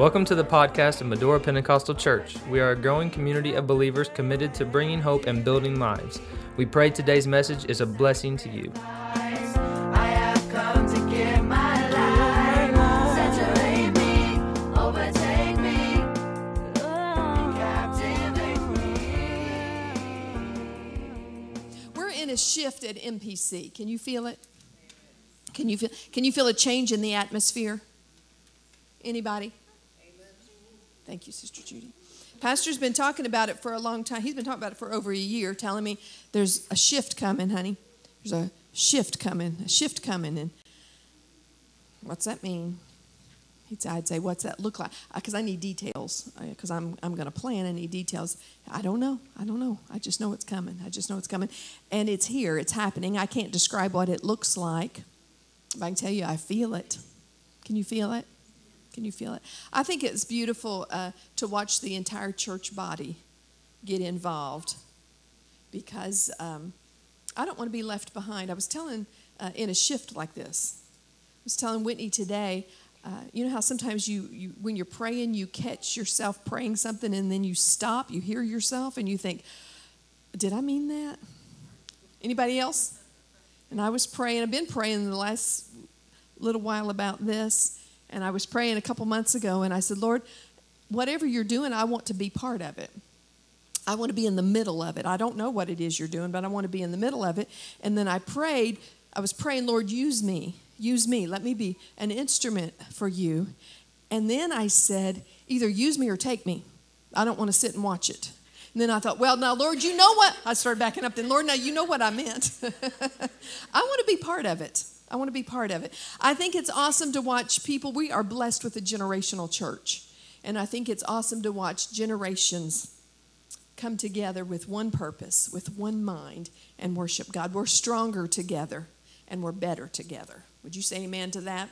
Welcome to the podcast of Medora Pentecostal Church. We are a growing community of believers committed to bringing hope and building lives. We pray today's message is a blessing to you. We're in a shift at MPC. Can you feel it? Can you feel can you feel a change in the atmosphere? Anybody? Thank you, Sister Judy. Pastor's been talking about it for a long time. He's been talking about it for over a year, telling me there's a shift coming, honey. There's a shift coming, a shift coming. And what's that mean? He'd say, I'd say, what's that look like? Uh, because I need details. Uh, because I'm, I'm going to plan. I need details. I don't know. I don't know. I just know it's coming. I just know it's coming. And it's here. It's happening. I can't describe what it looks like. But I can tell you, I feel it. Can you feel it? Can you feel it? I think it's beautiful uh, to watch the entire church body get involved because um, I don't want to be left behind. I was telling uh, in a shift like this, I was telling Whitney today. Uh, you know how sometimes you, you, when you're praying, you catch yourself praying something and then you stop, you hear yourself, and you think, "Did I mean that?" Anybody else? And I was praying. I've been praying the last little while about this and I was praying a couple months ago, and I said, Lord, whatever you're doing, I want to be part of it. I want to be in the middle of it. I don't know what it is you're doing, but I want to be in the middle of it. And then I prayed, I was praying, Lord, use me. Use me. Let me be an instrument for you. And then I said, either use me or take me. I don't want to sit and watch it. And then I thought, well, now, Lord, you know what? I started backing up. Then, Lord, now you know what I meant. I want to be part of it. I want to be part of it. I think it's awesome to watch people. We are blessed with a generational church. And I think it's awesome to watch generations come together with one purpose, with one mind, and worship God. We're stronger together and we're better together. Would you say amen to that?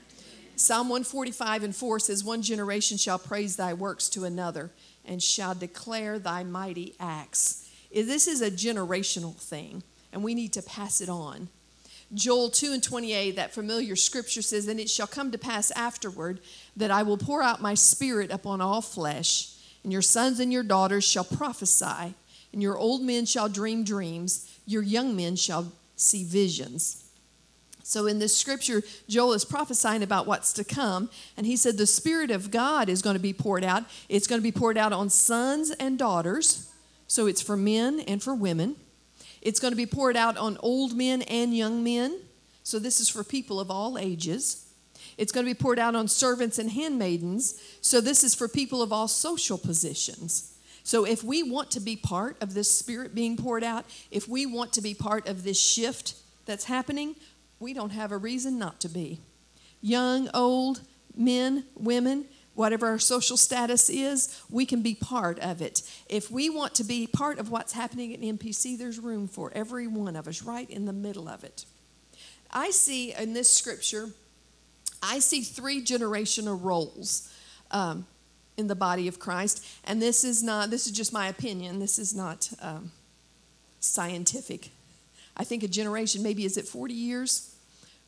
Psalm 145 and 4 says, One generation shall praise thy works to another and shall declare thy mighty acts. This is a generational thing, and we need to pass it on. Joel 2 and 28, that familiar scripture says, And it shall come to pass afterward that I will pour out my spirit upon all flesh, and your sons and your daughters shall prophesy, and your old men shall dream dreams, your young men shall see visions. So, in this scripture, Joel is prophesying about what's to come, and he said the Spirit of God is going to be poured out. It's going to be poured out on sons and daughters, so it's for men and for women. It's going to be poured out on old men and young men. So this is for people of all ages. It's going to be poured out on servants and handmaidens. So this is for people of all social positions. So if we want to be part of this spirit being poured out, if we want to be part of this shift that's happening, we don't have a reason not to be. Young, old, men, women, whatever our social status is, we can be part of it. If we want to be part of what's happening at MPC, there's room for every one of us right in the middle of it. I see in this scripture, I see three generational roles um, in the body of Christ, and this is not. This is just my opinion. This is not um, scientific. I think a generation maybe is it 40 years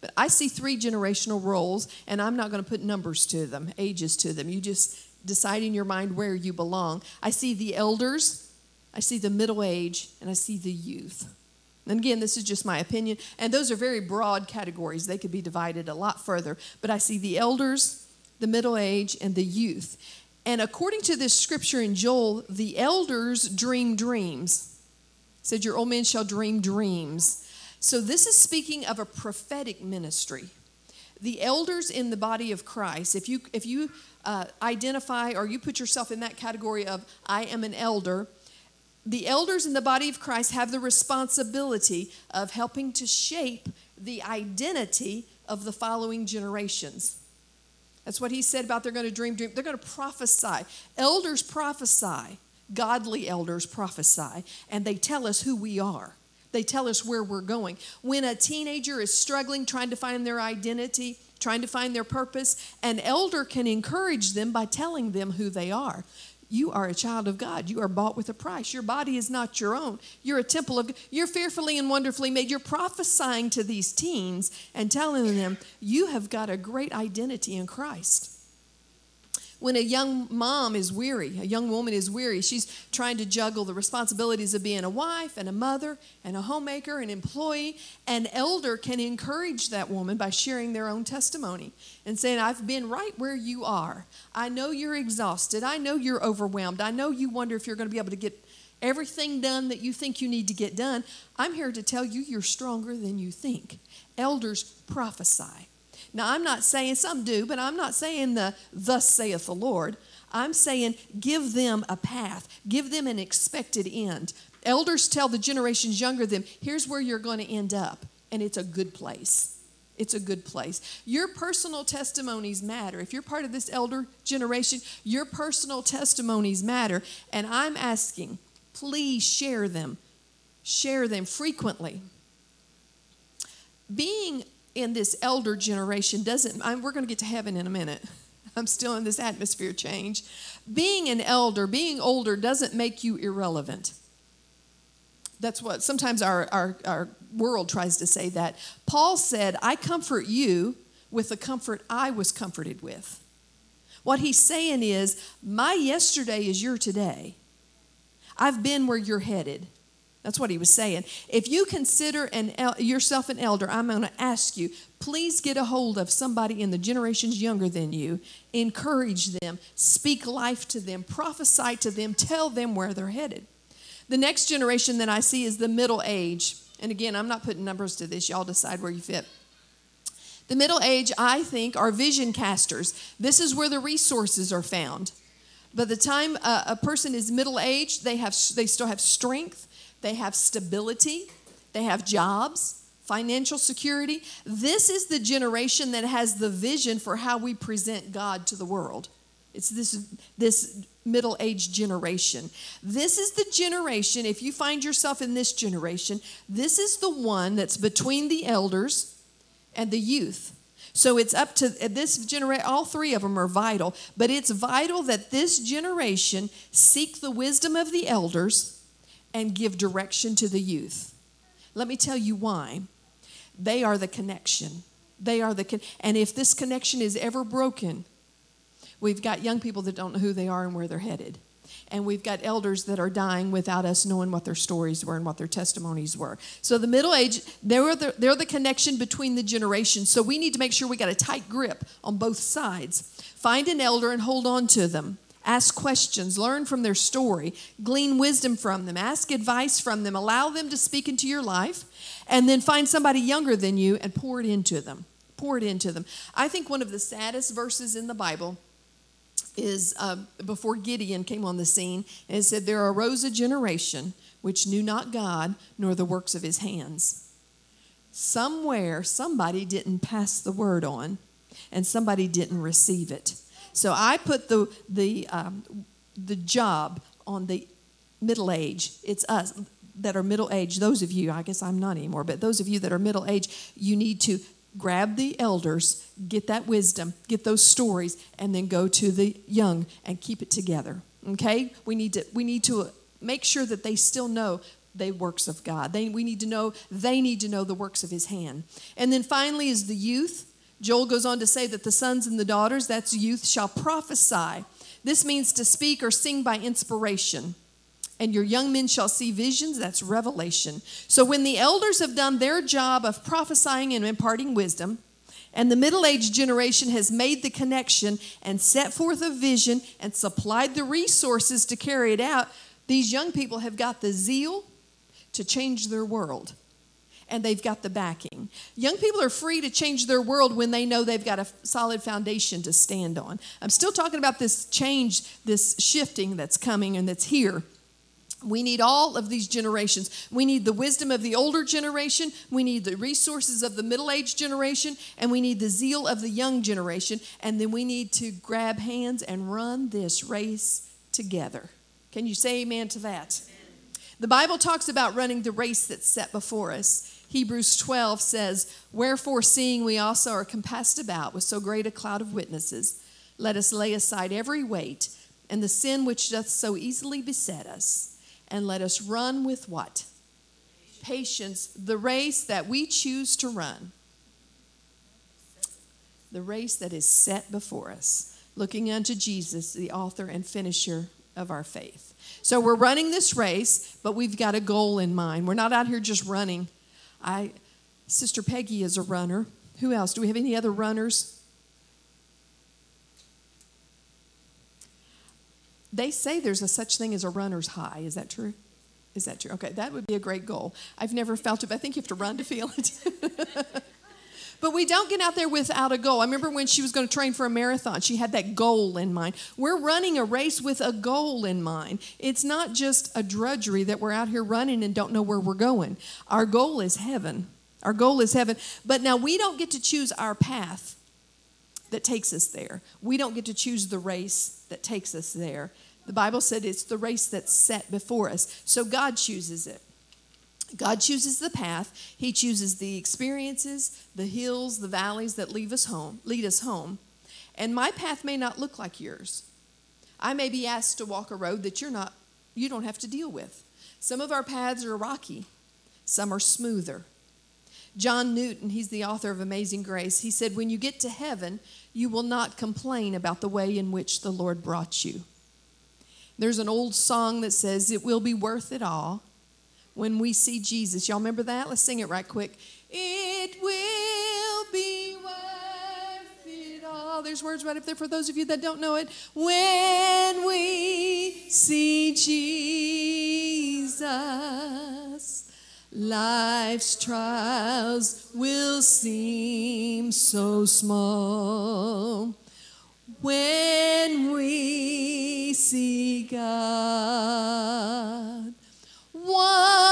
but I see three generational roles, and I'm not going to put numbers to them, ages to them. You just decide in your mind where you belong. I see the elders, I see the middle age, and I see the youth. And again, this is just my opinion, and those are very broad categories. They could be divided a lot further. But I see the elders, the middle age, and the youth. And according to this scripture in Joel, the elders dream dreams. It said, Your old men shall dream dreams. So, this is speaking of a prophetic ministry. The elders in the body of Christ, if you, if you uh, identify or you put yourself in that category of, I am an elder, the elders in the body of Christ have the responsibility of helping to shape the identity of the following generations. That's what he said about they're going to dream, dream. They're going to prophesy. Elders prophesy. Godly elders prophesy, and they tell us who we are. They tell us where we're going. When a teenager is struggling, trying to find their identity, trying to find their purpose, an elder can encourage them by telling them who they are. You are a child of God. You are bought with a price. Your body is not your own. You're a temple of God. You're fearfully and wonderfully made. You're prophesying to these teens and telling them you have got a great identity in Christ. When a young mom is weary, a young woman is weary, she's trying to juggle the responsibilities of being a wife and a mother and a homemaker, an employee. An elder can encourage that woman by sharing their own testimony and saying, I've been right where you are. I know you're exhausted. I know you're overwhelmed. I know you wonder if you're going to be able to get everything done that you think you need to get done. I'm here to tell you you're stronger than you think. Elders prophesy. Now, I'm not saying some do, but I'm not saying the thus saith the Lord. I'm saying give them a path, give them an expected end. Elders tell the generations younger than them, here's where you're going to end up, and it's a good place. It's a good place. Your personal testimonies matter. If you're part of this elder generation, your personal testimonies matter. And I'm asking, please share them. Share them frequently. Being in this elder generation doesn't, I'm, we're going to get to heaven in a minute. I'm still in this atmosphere change. Being an elder, being older, doesn't make you irrelevant. That's what sometimes our, our, our world tries to say that. Paul said, I comfort you with the comfort I was comforted with. What he's saying is, my yesterday is your today. I've been where you're headed. That's what he was saying. If you consider an el- yourself an elder, I'm going to ask you, please get a hold of somebody in the generations younger than you. Encourage them, speak life to them, prophesy to them, tell them where they're headed. The next generation that I see is the middle age. And again, I'm not putting numbers to this, y'all decide where you fit. The middle age, I think, are vision casters. This is where the resources are found. By the time a, a person is middle aged, they, have, they still have strength, they have stability, they have jobs, financial security. This is the generation that has the vision for how we present God to the world. It's this, this middle aged generation. This is the generation, if you find yourself in this generation, this is the one that's between the elders and the youth. So it's up to uh, this generation, all three of them are vital, but it's vital that this generation seek the wisdom of the elders and give direction to the youth. Let me tell you why. They are the connection. They are the con- and if this connection is ever broken, we've got young people that don't know who they are and where they're headed. And we've got elders that are dying without us knowing what their stories were and what their testimonies were. So the middle age, they're the, they're the connection between the generations. So we need to make sure we got a tight grip on both sides. Find an elder and hold on to them. Ask questions, learn from their story, glean wisdom from them, ask advice from them, allow them to speak into your life, and then find somebody younger than you and pour it into them. Pour it into them. I think one of the saddest verses in the Bible is uh, before Gideon came on the scene, and it said, There arose a generation which knew not God nor the works of his hands. Somewhere, somebody didn't pass the word on, and somebody didn't receive it. So I put the, the, um, the job on the middle age. It's us that are middle age. Those of you, I guess I'm not anymore, but those of you that are middle age, you need to grab the elders, get that wisdom, get those stories, and then go to the young and keep it together. Okay? We need to we need to make sure that they still know the works of God. They, we need to know they need to know the works of His hand. And then finally is the youth. Joel goes on to say that the sons and the daughters, that's youth, shall prophesy. This means to speak or sing by inspiration. And your young men shall see visions, that's revelation. So when the elders have done their job of prophesying and imparting wisdom, and the middle aged generation has made the connection and set forth a vision and supplied the resources to carry it out, these young people have got the zeal to change their world and they've got the backing. Young people are free to change their world when they know they've got a solid foundation to stand on. I'm still talking about this change, this shifting that's coming and that's here. We need all of these generations. We need the wisdom of the older generation. We need the resources of the middle aged generation. And we need the zeal of the young generation. And then we need to grab hands and run this race together. Can you say amen to that? The Bible talks about running the race that's set before us. Hebrews 12 says, Wherefore, seeing we also are compassed about with so great a cloud of witnesses, let us lay aside every weight and the sin which doth so easily beset us, and let us run with what? Patience, the race that we choose to run. The race that is set before us. looking unto Jesus, the author and finisher of our faith. So we're running this race, but we've got a goal in mind. We're not out here just running. I Sister Peggy is a runner. Who else? Do we have any other runners? They say there's a such thing as a runner's high. Is that true? Is that true? Okay, that would be a great goal. I've never felt it, but I think you have to run to feel it. but we don't get out there without a goal. I remember when she was going to train for a marathon, she had that goal in mind. We're running a race with a goal in mind. It's not just a drudgery that we're out here running and don't know where we're going. Our goal is heaven. Our goal is heaven. But now we don't get to choose our path that takes us there. We don't get to choose the race that takes us there. The Bible said it's the race that's set before us. So God chooses it. God chooses the path. He chooses the experiences, the hills, the valleys that leave us home, lead us home. And my path may not look like yours. I may be asked to walk a road that you're not you don't have to deal with. Some of our paths are rocky, some are smoother. John Newton, he's the author of Amazing Grace, he said, When you get to heaven, you will not complain about the way in which the Lord brought you. There's an old song that says, It will be worth it all when we see Jesus. Y'all remember that? Let's sing it right quick. It will be worth it all. There's words right up there for those of you that don't know it. When we see Jesus. Life's trials will seem so small when we see God. One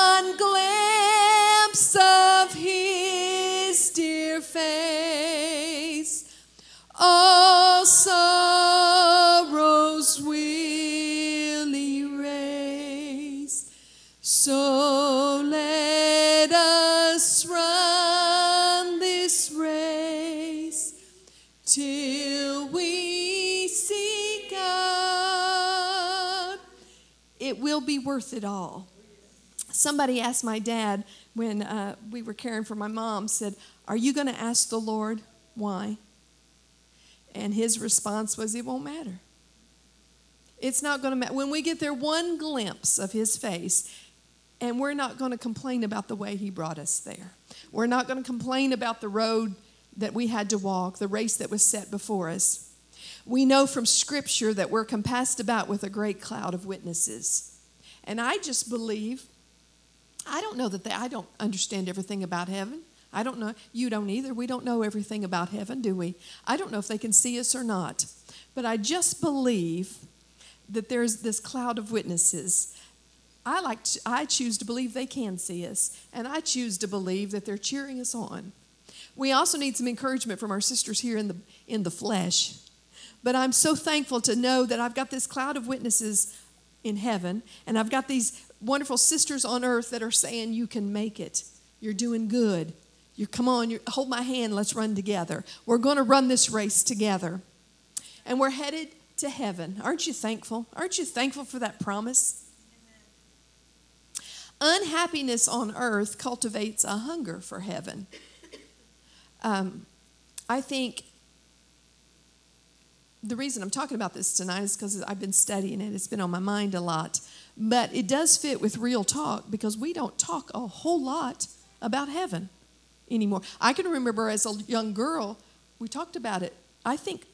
face, all sorrows will erase. So let us run this race till we see God. It will be worth it all. Somebody asked my dad when uh, we were caring for my mom, said, Are you going to ask the Lord why? And his response was, It won't matter. It's not going to matter. When we get there, one glimpse of his face, and we're not going to complain about the way he brought us there. We're not going to complain about the road that we had to walk, the race that was set before us. We know from Scripture that we're compassed about with a great cloud of witnesses. And I just believe, I don't know that they, I don't understand everything about heaven. I don't know. You don't either. We don't know everything about heaven, do we? I don't know if they can see us or not. But I just believe that there's this cloud of witnesses. I like to, I choose to believe they can see us, and I choose to believe that they're cheering us on. We also need some encouragement from our sisters here in the in the flesh. But I'm so thankful to know that I've got this cloud of witnesses in heaven, and I've got these wonderful sisters on earth that are saying you can make it. You're doing good. You come on, you hold my hand, let's run together. We're going to run this race together. And we're headed to heaven. Aren't you thankful? Aren't you thankful for that promise? Unhappiness on earth cultivates a hunger for heaven. Um, I think the reason I'm talking about this tonight is because I've been studying it. It's been on my mind a lot. But it does fit with real talk because we don't talk a whole lot about heaven anymore. I can remember as a young girl, we talked about it. I think,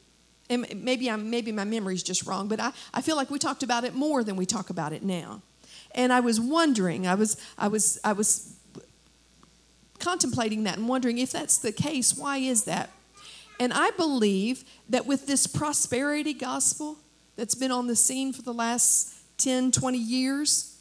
and maybe, I'm, maybe my memory's just wrong, but I, I feel like we talked about it more than we talk about it now. And I was wondering, I was, I was, I was contemplating that and wondering if that's the case, why is that? And I believe that with this prosperity gospel that's been on the scene for the last 10, 20 years,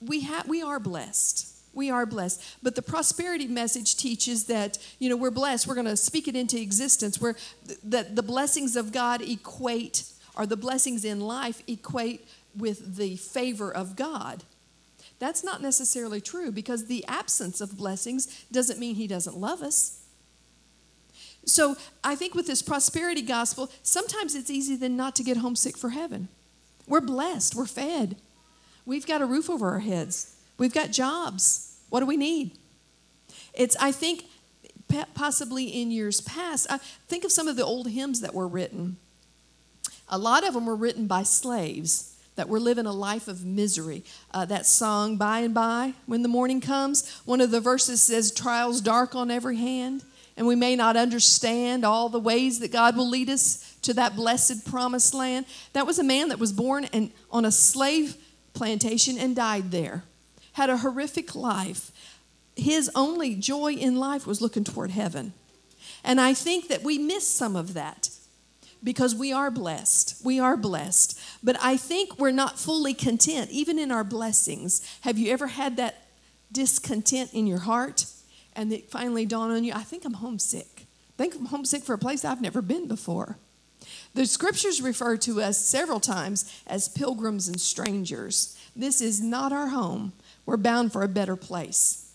we, ha- we are blessed. We are blessed. But the prosperity message teaches that, you know, we're blessed. We're going to speak it into existence where th- that the blessings of God equate, or the blessings in life equate with the favor of God. That's not necessarily true because the absence of blessings doesn't mean He doesn't love us. So I think with this prosperity gospel, sometimes it's easy then not to get homesick for heaven. We're blessed, we're fed, we've got a roof over our heads, we've got jobs. What do we need? It's, I think, possibly in years past, I think of some of the old hymns that were written. A lot of them were written by slaves that were living a life of misery. Uh, that song, By and By, When the Morning Comes, one of the verses says, Trials dark on every hand, and we may not understand all the ways that God will lead us to that blessed promised land. That was a man that was born and, on a slave plantation and died there, had a horrific life. His only joy in life was looking toward heaven. And I think that we miss some of that because we are blessed. We are blessed. But I think we're not fully content, even in our blessings. Have you ever had that discontent in your heart? And it finally dawned on you, I think I'm homesick. I think I'm homesick for a place I've never been before. The scriptures refer to us several times as pilgrims and strangers. This is not our home. We're bound for a better place.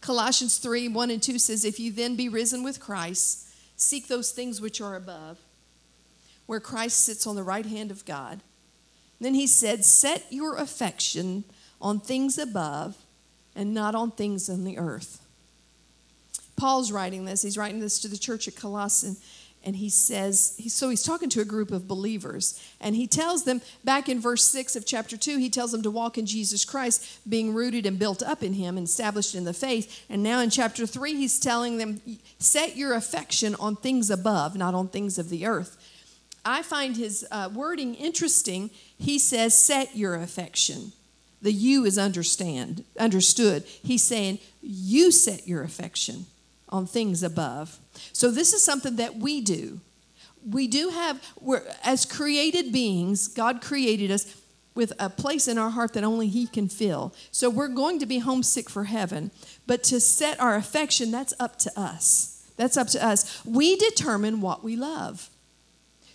Colossians 3 1 and 2 says, If you then be risen with Christ, seek those things which are above, where Christ sits on the right hand of God. Then he said, Set your affection on things above and not on things on the earth. Paul's writing this. He's writing this to the church at Colossae and he says he, so he's talking to a group of believers and he tells them back in verse 6 of chapter 2 he tells them to walk in jesus christ being rooted and built up in him and established in the faith and now in chapter 3 he's telling them set your affection on things above not on things of the earth i find his uh, wording interesting he says set your affection the you is understand understood he's saying you set your affection on things above. So, this is something that we do. We do have, we're, as created beings, God created us with a place in our heart that only He can fill. So, we're going to be homesick for heaven. But to set our affection, that's up to us. That's up to us. We determine what we love.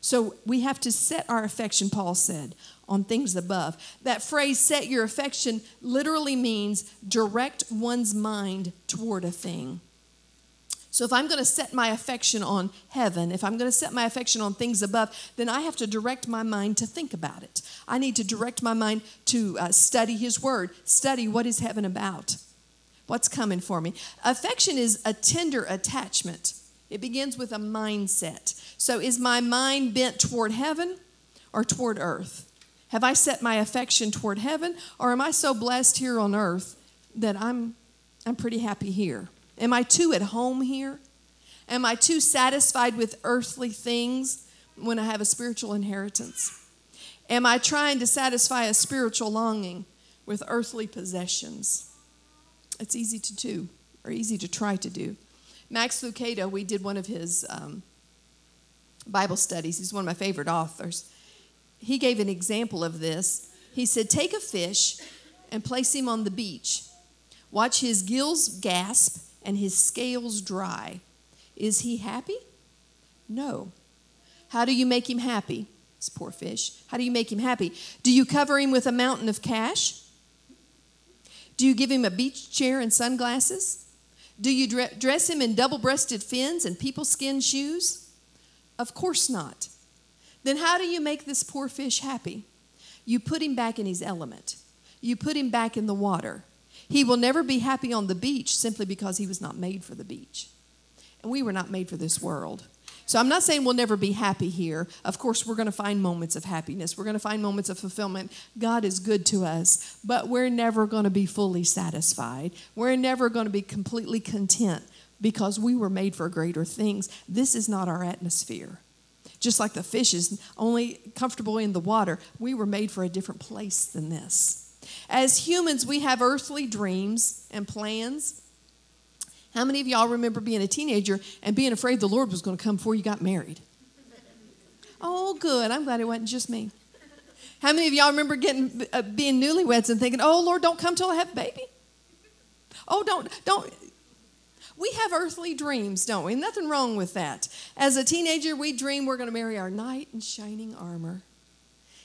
So, we have to set our affection, Paul said, on things above. That phrase, set your affection, literally means direct one's mind toward a thing. So if I'm going to set my affection on heaven, if I'm going to set my affection on things above, then I have to direct my mind to think about it. I need to direct my mind to uh, study His Word, study what is heaven about, what's coming for me. Affection is a tender attachment. It begins with a mindset. So is my mind bent toward heaven or toward earth? Have I set my affection toward heaven or am I so blessed here on earth that I'm I'm pretty happy here? Am I too at home here? Am I too satisfied with earthly things when I have a spiritual inheritance? Am I trying to satisfy a spiritual longing with earthly possessions? It's easy to do, or easy to try to do. Max Lucado, we did one of his um, Bible studies. He's one of my favorite authors. He gave an example of this. He said, Take a fish and place him on the beach. Watch his gills gasp and his scales dry. Is he happy? No. How do you make him happy? This poor fish. How do you make him happy? Do you cover him with a mountain of cash? Do you give him a beach chair and sunglasses? Do you dress him in double breasted fins and people skin shoes? Of course not. Then how do you make this poor fish happy? You put him back in his element, you put him back in the water. He will never be happy on the beach simply because he was not made for the beach. And we were not made for this world. So I'm not saying we'll never be happy here. Of course, we're going to find moments of happiness. We're going to find moments of fulfillment. God is good to us, but we're never going to be fully satisfied. We're never going to be completely content because we were made for greater things. This is not our atmosphere. Just like the fish is only comfortable in the water, we were made for a different place than this. As humans, we have earthly dreams and plans. How many of y'all remember being a teenager and being afraid the Lord was going to come before you got married? Oh, good. I'm glad it wasn't just me. How many of y'all remember getting uh, being newlyweds and thinking, "Oh Lord, don't come till I have a baby"? Oh, don't don't. We have earthly dreams, don't we? Nothing wrong with that. As a teenager, we dream we're going to marry our knight in shining armor.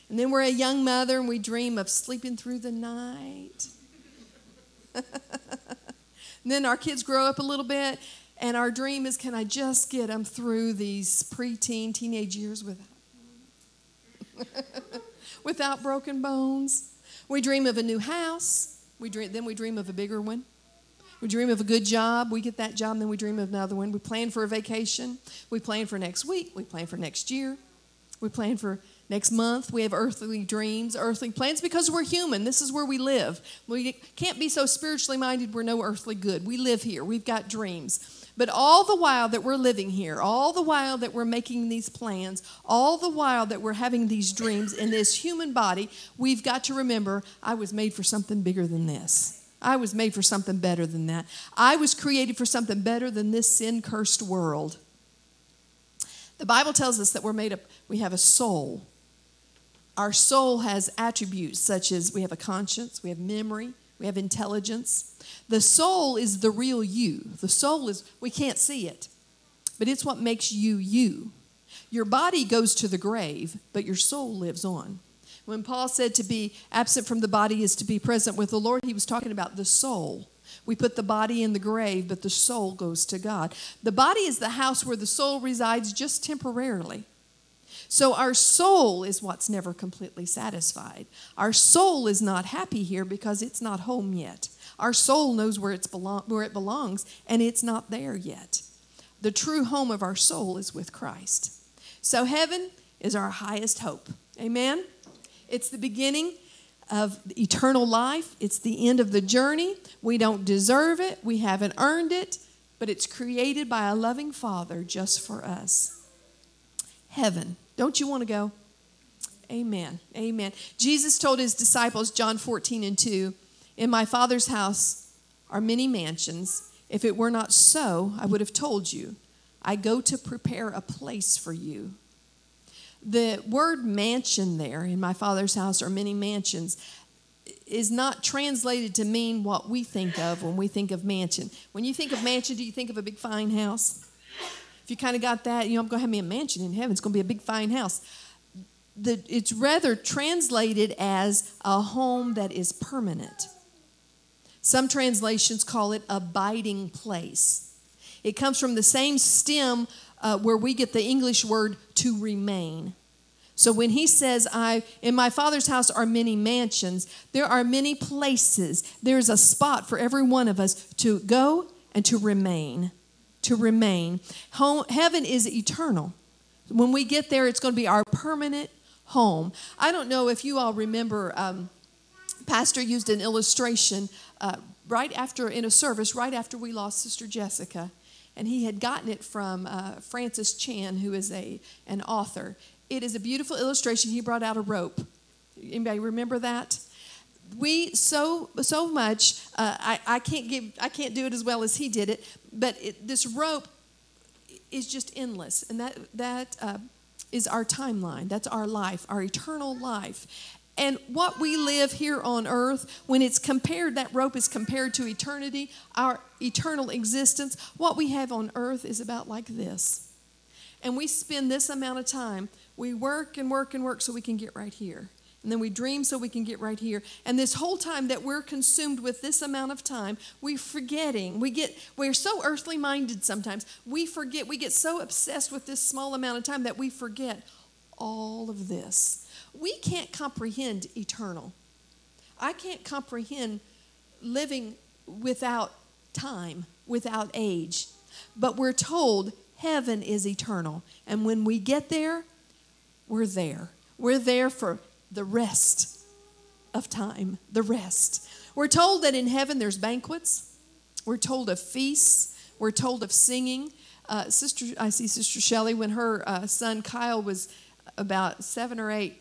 And then we're a young mother and we dream of sleeping through the night. then our kids grow up a little bit, and our dream is can I just get them through these preteen, teenage years without, without broken bones? We dream of a new house. We dream, then we dream of a bigger one. We dream of a good job. We get that job, and then we dream of another one. We plan for a vacation. We plan for next week. We plan for next year. We plan for next month. We have earthly dreams, earthly plans because we're human. This is where we live. We can't be so spiritually minded we're no earthly good. We live here, we've got dreams. But all the while that we're living here, all the while that we're making these plans, all the while that we're having these dreams in this human body, we've got to remember I was made for something bigger than this. I was made for something better than that. I was created for something better than this sin cursed world. The Bible tells us that we're made up, we have a soul. Our soul has attributes such as we have a conscience, we have memory, we have intelligence. The soul is the real you. The soul is, we can't see it, but it's what makes you you. Your body goes to the grave, but your soul lives on. When Paul said to be absent from the body is to be present with the Lord, he was talking about the soul. We put the body in the grave, but the soul goes to God. The body is the house where the soul resides just temporarily. So our soul is what's never completely satisfied. Our soul is not happy here because it's not home yet. Our soul knows where, it's belong, where it belongs, and it's not there yet. The true home of our soul is with Christ. So heaven is our highest hope. Amen? It's the beginning of eternal life, it's the end of the journey. We don't deserve it, we haven't earned it, but it's created by a loving Father just for us. Heaven. Don't you want to go? Amen. Amen. Jesus told his disciples, John 14 and 2, In my Father's house are many mansions. If it were not so, I would have told you. I go to prepare a place for you. The word mansion there in my father's house are many mansions is not translated to mean what we think of when we think of mansion. When you think of mansion, do you think of a big fine house? If you kind of got that, you know, I'm going to have me a mansion in heaven. It's going to be a big fine house. The, it's rather translated as a home that is permanent. Some translations call it abiding place. It comes from the same stem uh, where we get the English word to remain. So when he says, I in my father's house are many mansions, there are many places. There's a spot for every one of us to go and to remain. To remain. Home, heaven is eternal. When we get there, it's going to be our permanent home. I don't know if you all remember, um, Pastor used an illustration uh, right after, in a service, right after we lost Sister Jessica and he had gotten it from uh, Francis Chan, who is a, an author. It is a beautiful illustration. He brought out a rope. Anybody remember that? We so so much. Uh, I I can't give I can't do it as well as he did it. But it, this rope is just endless, and that that uh, is our timeline. That's our life, our eternal life. And what we live here on earth, when it's compared, that rope is compared to eternity, our eternal existence, what we have on earth is about like this. And we spend this amount of time, we work and work and work so we can get right here. And then we dream so we can get right here. And this whole time that we're consumed with this amount of time, we're forgetting. We get we're so earthly minded sometimes. We forget, we get so obsessed with this small amount of time that we forget all of this we can't comprehend eternal. I can't comprehend living without time, without age. But we're told heaven is eternal. And when we get there, we're there. We're there for the rest of time, the rest. We're told that in heaven there's banquets, we're told of feasts, we're told of singing. Uh, Sister, I see Sister Shelley when her uh, son Kyle was about seven or eight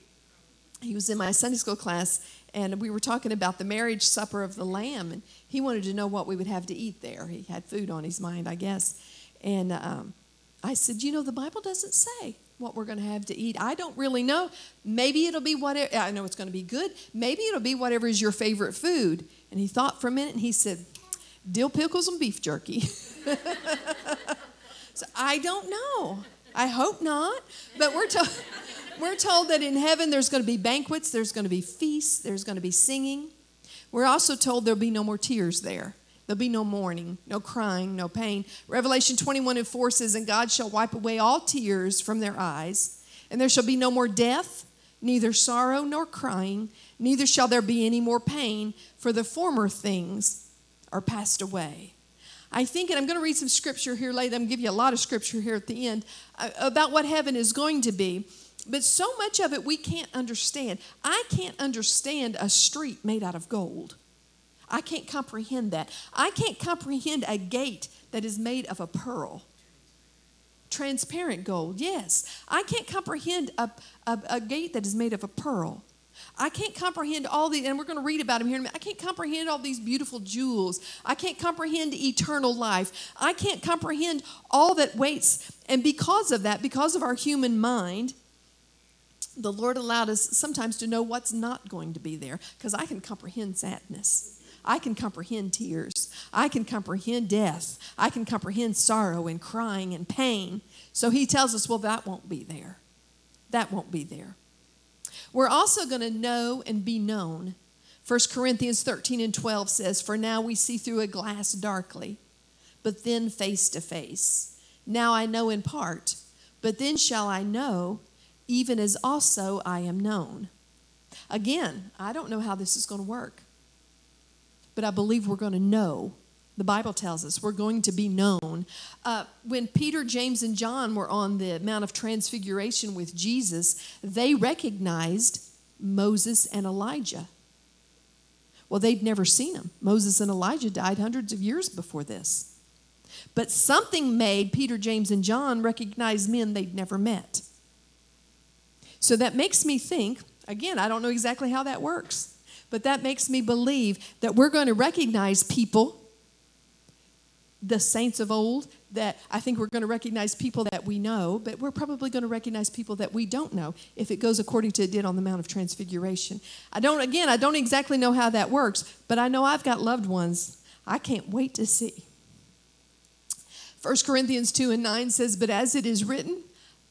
he was in my Sunday school class, and we were talking about the marriage supper of the Lamb, and he wanted to know what we would have to eat there. He had food on his mind, I guess. And um, I said, You know, the Bible doesn't say what we're going to have to eat. I don't really know. Maybe it'll be whatever, I know it's going to be good. Maybe it'll be whatever is your favorite food. And he thought for a minute and he said, Dill pickles and beef jerky. so I don't know. I hope not. But we're told. We're told that in heaven there's going to be banquets, there's going to be feasts, there's going to be singing. We're also told there'll be no more tears there. There'll be no mourning, no crying, no pain. Revelation 21 and 4 says, And God shall wipe away all tears from their eyes, and there shall be no more death, neither sorrow nor crying, neither shall there be any more pain, for the former things are passed away. I think, and I'm going to read some scripture here later, I'm going to give you a lot of scripture here at the end uh, about what heaven is going to be. But so much of it we can't understand. I can't understand a street made out of gold. I can't comprehend that. I can't comprehend a gate that is made of a pearl. Transparent gold, yes. I can't comprehend a, a, a gate that is made of a pearl. I can't comprehend all the, and we're going to read about him here in a minute. I can't comprehend all these beautiful jewels. I can't comprehend eternal life. I can't comprehend all that waits. And because of that, because of our human mind, the Lord allowed us sometimes to know what's not going to be there because I can comprehend sadness. I can comprehend tears. I can comprehend death. I can comprehend sorrow and crying and pain. So he tells us, well, that won't be there. That won't be there. We're also going to know and be known. 1 Corinthians 13 and 12 says, For now we see through a glass darkly, but then face to face. Now I know in part, but then shall I know, even as also I am known. Again, I don't know how this is going to work, but I believe we're going to know the Bible tells us we're going to be known. Uh, when Peter, James, and John were on the Mount of Transfiguration with Jesus, they recognized Moses and Elijah. Well, they'd never seen them. Moses and Elijah died hundreds of years before this. But something made Peter, James, and John recognize men they'd never met. So that makes me think again, I don't know exactly how that works, but that makes me believe that we're going to recognize people the saints of old that I think we're going to recognize people that we know, but we're probably going to recognize people that we don't know if it goes according to it did on the Mount of Transfiguration. I don't, again, I don't exactly know how that works, but I know I've got loved ones I can't wait to see. 1 Corinthians 2 and 9 says, But as it is written,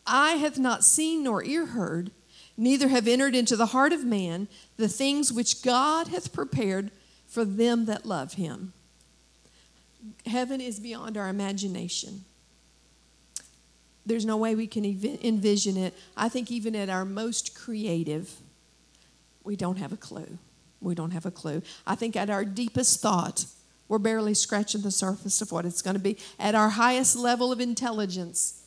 eye hath not seen nor ear heard, neither have entered into the heart of man the things which God hath prepared for them that love him heaven is beyond our imagination. There's no way we can envision it. I think even at our most creative, we don't have a clue. We don't have a clue. I think at our deepest thought, we're barely scratching the surface of what it's going to be. At our highest level of intelligence,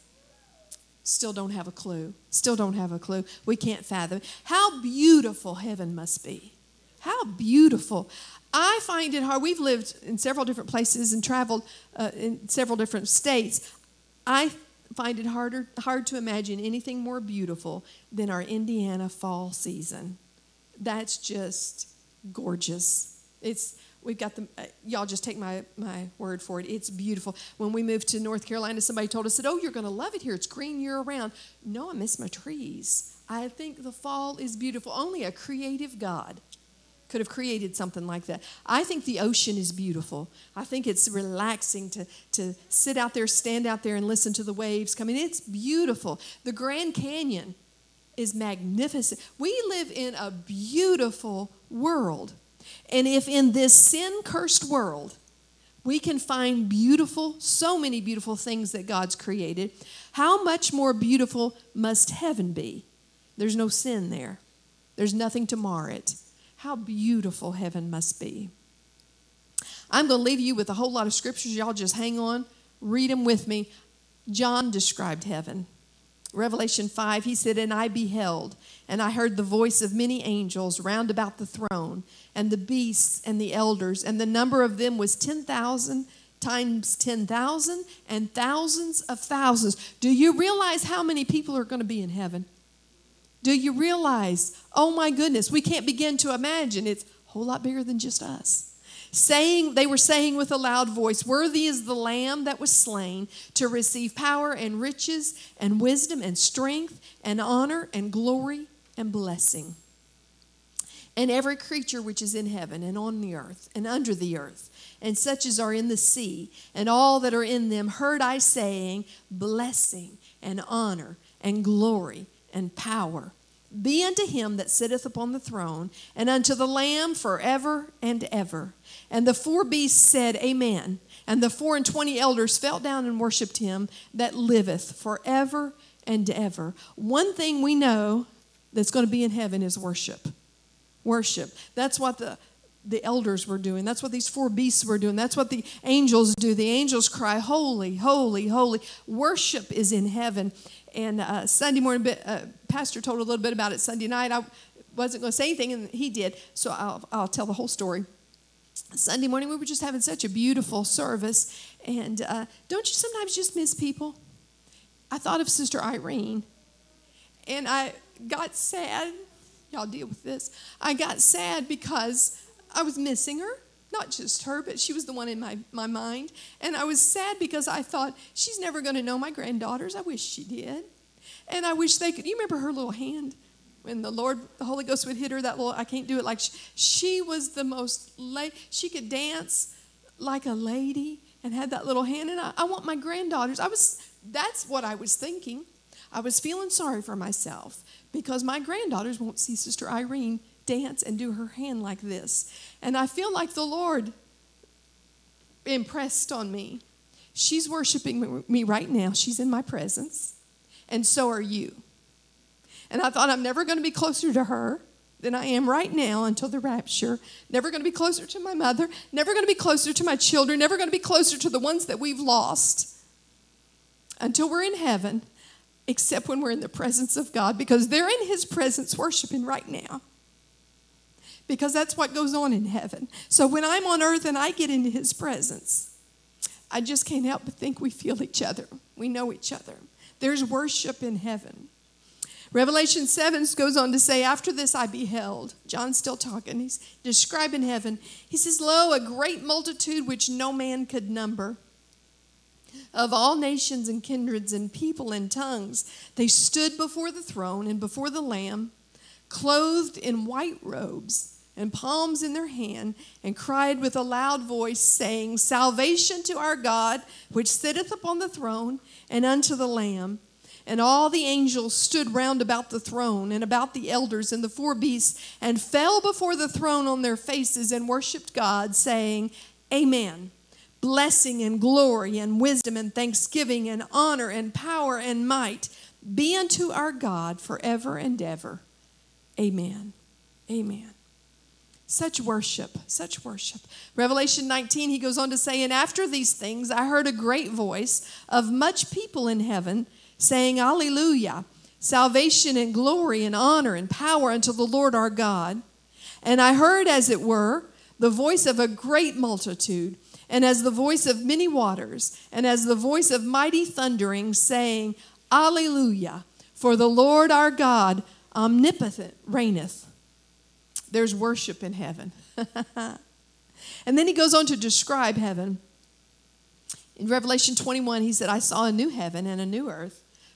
still don't have a clue. Still don't have a clue. We can't fathom. How beautiful heaven must be. How beautiful. I find it hard. We've lived in several different places and traveled uh, in several different states. I find it harder hard to imagine anything more beautiful than our Indiana fall season. That's just gorgeous. It's we've got the uh, y'all just take my my word for it. It's beautiful. When we moved to North Carolina, somebody told us that oh you're going to love it here. It's green year round. No, I miss my trees. I think the fall is beautiful. Only a creative God could have created something like that. I think the ocean is beautiful. I think it's relaxing to, to sit out there, stand out there, and listen to the waves coming. It's beautiful. The Grand Canyon is magnificent. We live in a beautiful world. And if in this sin cursed world, we can find beautiful, so many beautiful things that God's created, how much more beautiful must heaven be? There's no sin there, there's nothing to mar it. How beautiful heaven must be. I'm going to leave you with a whole lot of scriptures. Y'all just hang on, read them with me. John described heaven. Revelation 5, he said, And I beheld, and I heard the voice of many angels round about the throne, and the beasts and the elders, and the number of them was 10,000 times 10,000 and thousands of thousands. Do you realize how many people are going to be in heaven? Do you realize, oh my goodness, we can't begin to imagine. It's a whole lot bigger than just us. Saying, they were saying with a loud voice, Worthy is the Lamb that was slain to receive power and riches and wisdom and strength and honor and glory and blessing. And every creature which is in heaven and on the earth and under the earth, and such as are in the sea, and all that are in them, heard I saying, Blessing and honor and glory and power be unto him that sitteth upon the throne, and unto the Lamb forever and ever. And the four beasts said, Amen. And the four and twenty elders fell down and worshipped him that liveth forever and ever. One thing we know that's going to be in heaven is worship. Worship. That's what the the elders were doing. That's what these four beasts were doing. That's what the angels do. The angels cry, Holy, holy, holy. Worship is in heaven. And uh, Sunday morning, uh, Pastor told a little bit about it Sunday night. I wasn't going to say anything, and he did. So I'll, I'll tell the whole story. Sunday morning, we were just having such a beautiful service. And uh, don't you sometimes just miss people? I thought of Sister Irene, and I got sad. Y'all deal with this. I got sad because I was missing her. Not just her, but she was the one in my, my mind. And I was sad because I thought, she's never going to know my granddaughters. I wish she did. And I wish they could. You remember her little hand? When the Lord, the Holy Ghost would hit her that little, I can't do it like she, she was the most, la- she could dance like a lady and had that little hand. And I, I want my granddaughters. I was, that's what I was thinking. I was feeling sorry for myself because my granddaughters won't see Sister Irene dance and do her hand like this. And I feel like the Lord impressed on me. She's worshiping me right now. She's in my presence. And so are you. And I thought I'm never going to be closer to her than I am right now until the rapture. Never going to be closer to my mother. Never going to be closer to my children. Never going to be closer to the ones that we've lost until we're in heaven, except when we're in the presence of God because they're in His presence worshiping right now. Because that's what goes on in heaven. So when I'm on earth and I get into His presence, I just can't help but think we feel each other. We know each other. There's worship in heaven. Revelation 7 goes on to say, After this I beheld, John's still talking, he's describing heaven. He says, Lo, a great multitude which no man could number, of all nations and kindreds and people and tongues, they stood before the throne and before the Lamb, clothed in white robes and palms in their hand, and cried with a loud voice, saying, Salvation to our God, which sitteth upon the throne, and unto the Lamb. And all the angels stood round about the throne and about the elders and the four beasts and fell before the throne on their faces and worshiped God, saying, Amen. Blessing and glory and wisdom and thanksgiving and honor and power and might be unto our God forever and ever. Amen. Amen. Such worship, such worship. Revelation 19, he goes on to say, And after these things I heard a great voice of much people in heaven saying, Alleluia, salvation and glory and honor and power unto the Lord our God. And I heard, as it were, the voice of a great multitude, and as the voice of many waters, and as the voice of mighty thundering, saying, Alleluia, for the Lord our God omnipotent reigneth. There's worship in heaven. and then he goes on to describe heaven. In Revelation 21, he said, I saw a new heaven and a new earth.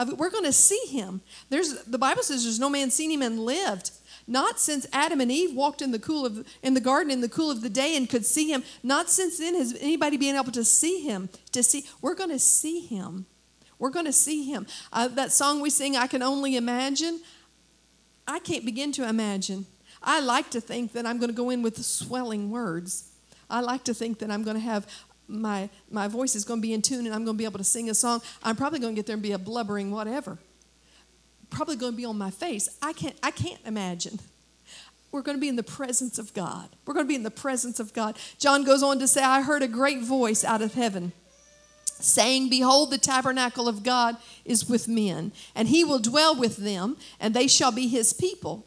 of we're going to see him. There's the Bible says there's no man seen him and lived. Not since Adam and Eve walked in the cool of in the garden in the cool of the day and could see him. Not since then has anybody been able to see him. To see, we're going to see him. We're going to see him. Uh, that song we sing, I can only imagine. I can't begin to imagine. I like to think that I'm going to go in with swelling words. I like to think that I'm going to have my, my voice is going to be in tune and I'm going to be able to sing a song. I'm probably going to get there and be a blubbering whatever. Probably going to be on my face. I can't, I can't imagine. We're going to be in the presence of God. We're going to be in the presence of God. John goes on to say, I heard a great voice out of heaven saying, Behold, the tabernacle of God is with men, and he will dwell with them, and they shall be his people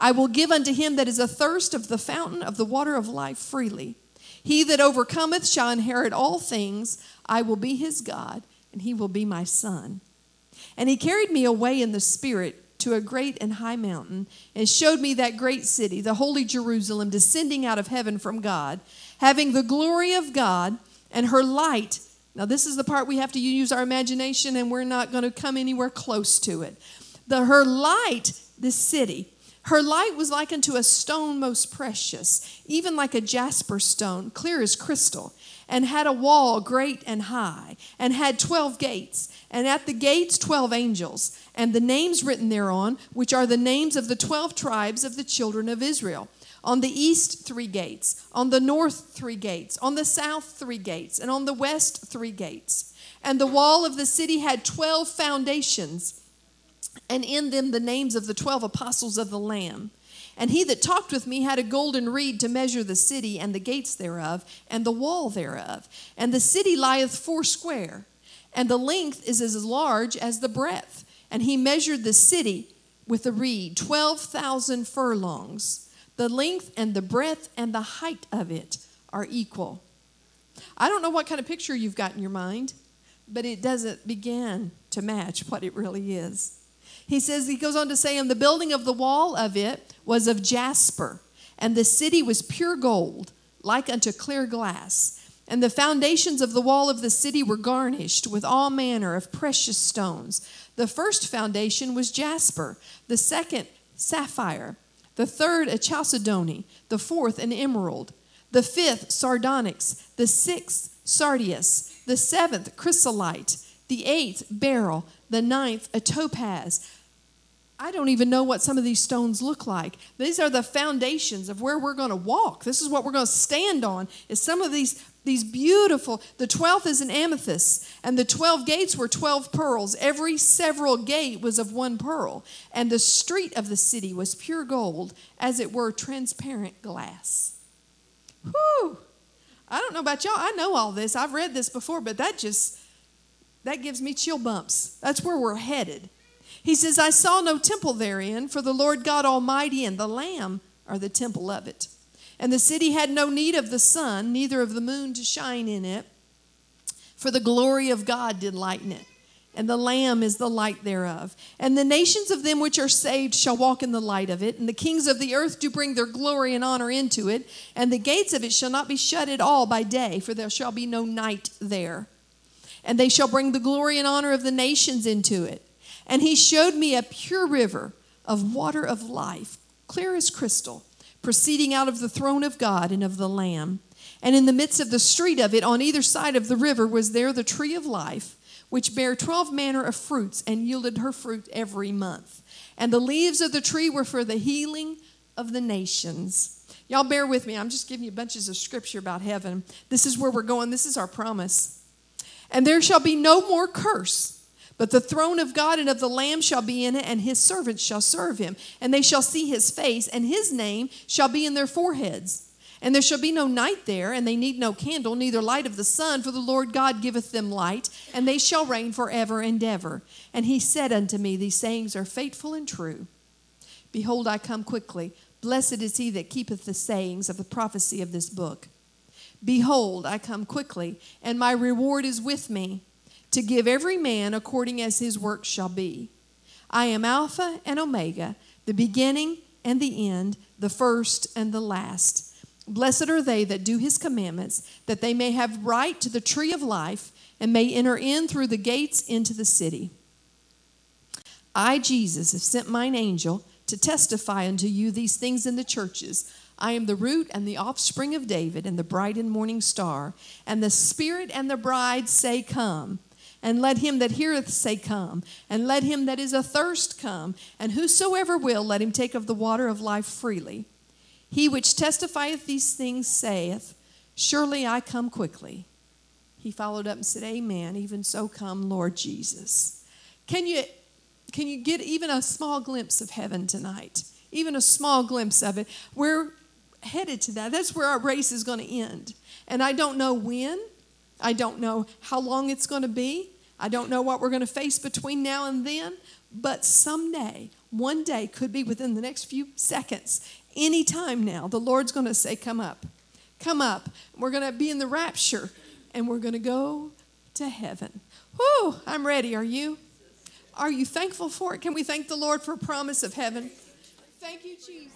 I will give unto him that is athirst of the fountain of the water of life freely. He that overcometh shall inherit all things. I will be his God, and he will be my son. And he carried me away in the spirit to a great and high mountain and showed me that great city, the holy Jerusalem, descending out of heaven from God, having the glory of God and her light. Now, this is the part we have to use our imagination, and we're not going to come anywhere close to it. The, her light, this city, her light was like unto a stone most precious, even like a jasper stone, clear as crystal, and had a wall great and high, and had twelve gates, and at the gates twelve angels, and the names written thereon, which are the names of the twelve tribes of the children of Israel. On the east, three gates. On the north, three gates. On the south, three gates. And on the west, three gates. And the wall of the city had twelve foundations, and in them the names of the twelve apostles of the Lamb. And he that talked with me had a golden reed to measure the city and the gates thereof, and the wall thereof. And the city lieth foursquare, and the length is as large as the breadth. And he measured the city with a reed, 12,000 furlongs. The length and the breadth and the height of it are equal. I don't know what kind of picture you've got in your mind, but it doesn't begin to match what it really is. He says, he goes on to say, and the building of the wall of it was of jasper, and the city was pure gold, like unto clear glass. And the foundations of the wall of the city were garnished with all manner of precious stones. The first foundation was jasper, the second, sapphire, the third, a chalcedony, the fourth, an emerald, the fifth, sardonyx, the sixth, sardius, the seventh, chrysolite, the eighth, beryl, the ninth, a topaz. I don't even know what some of these stones look like. These are the foundations of where we're going to walk. This is what we're going to stand on. Is some of these these beautiful the 12th is an amethyst and the 12 gates were 12 pearls every several gate was of one pearl and the street of the city was pure gold as it were transparent glass Whew. i don't know about y'all i know all this i've read this before but that just that gives me chill bumps that's where we're headed he says i saw no temple therein for the lord god almighty and the lamb are the temple of it and the city had no need of the sun, neither of the moon to shine in it, for the glory of God did lighten it. And the Lamb is the light thereof. And the nations of them which are saved shall walk in the light of it. And the kings of the earth do bring their glory and honor into it. And the gates of it shall not be shut at all by day, for there shall be no night there. And they shall bring the glory and honor of the nations into it. And he showed me a pure river of water of life, clear as crystal proceeding out of the throne of God and of the Lamb. And in the midst of the street of it, on either side of the river, was there the tree of life, which bare twelve manner of fruits, and yielded her fruit every month. And the leaves of the tree were for the healing of the nations. Y'all bear with me. I'm just giving you bunches of scripture about heaven. This is where we're going. This is our promise. And there shall be no more curse. But the throne of God and of the Lamb shall be in it, and his servants shall serve him. And they shall see his face, and his name shall be in their foreheads. And there shall be no night there, and they need no candle, neither light of the sun, for the Lord God giveth them light, and they shall reign forever and ever. And he said unto me, These sayings are faithful and true. Behold, I come quickly. Blessed is he that keepeth the sayings of the prophecy of this book. Behold, I come quickly, and my reward is with me to give every man according as his work shall be. I am Alpha and Omega, the beginning and the end, the first and the last. Blessed are they that do his commandments, that they may have right to the tree of life and may enter in through the gates into the city. I, Jesus, have sent mine angel to testify unto you these things in the churches. I am the root and the offspring of David and the bright and morning star. And the Spirit and the bride say, Come. And let him that heareth say, Come. And let him that is athirst come. And whosoever will, let him take of the water of life freely. He which testifieth these things saith, Surely I come quickly. He followed up and said, Amen. Even so come, Lord Jesus. Can you, can you get even a small glimpse of heaven tonight? Even a small glimpse of it. We're headed to that. That's where our race is going to end. And I don't know when. I don't know how long it's going to be. I don't know what we're going to face between now and then. But someday, one day, could be within the next few seconds, any time now, the Lord's going to say, Come up, come up. We're going to be in the rapture and we're going to go to heaven. Whoo, I'm ready. Are you? Are you thankful for it? Can we thank the Lord for a promise of heaven? Thank you, Jesus.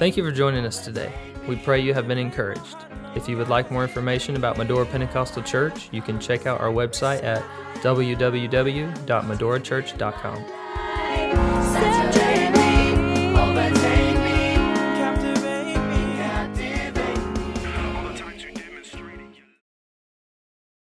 Thank you for joining us today. We pray you have been encouraged. If you would like more information about Medora Pentecostal Church, you can check out our website at www.medorachurch.com.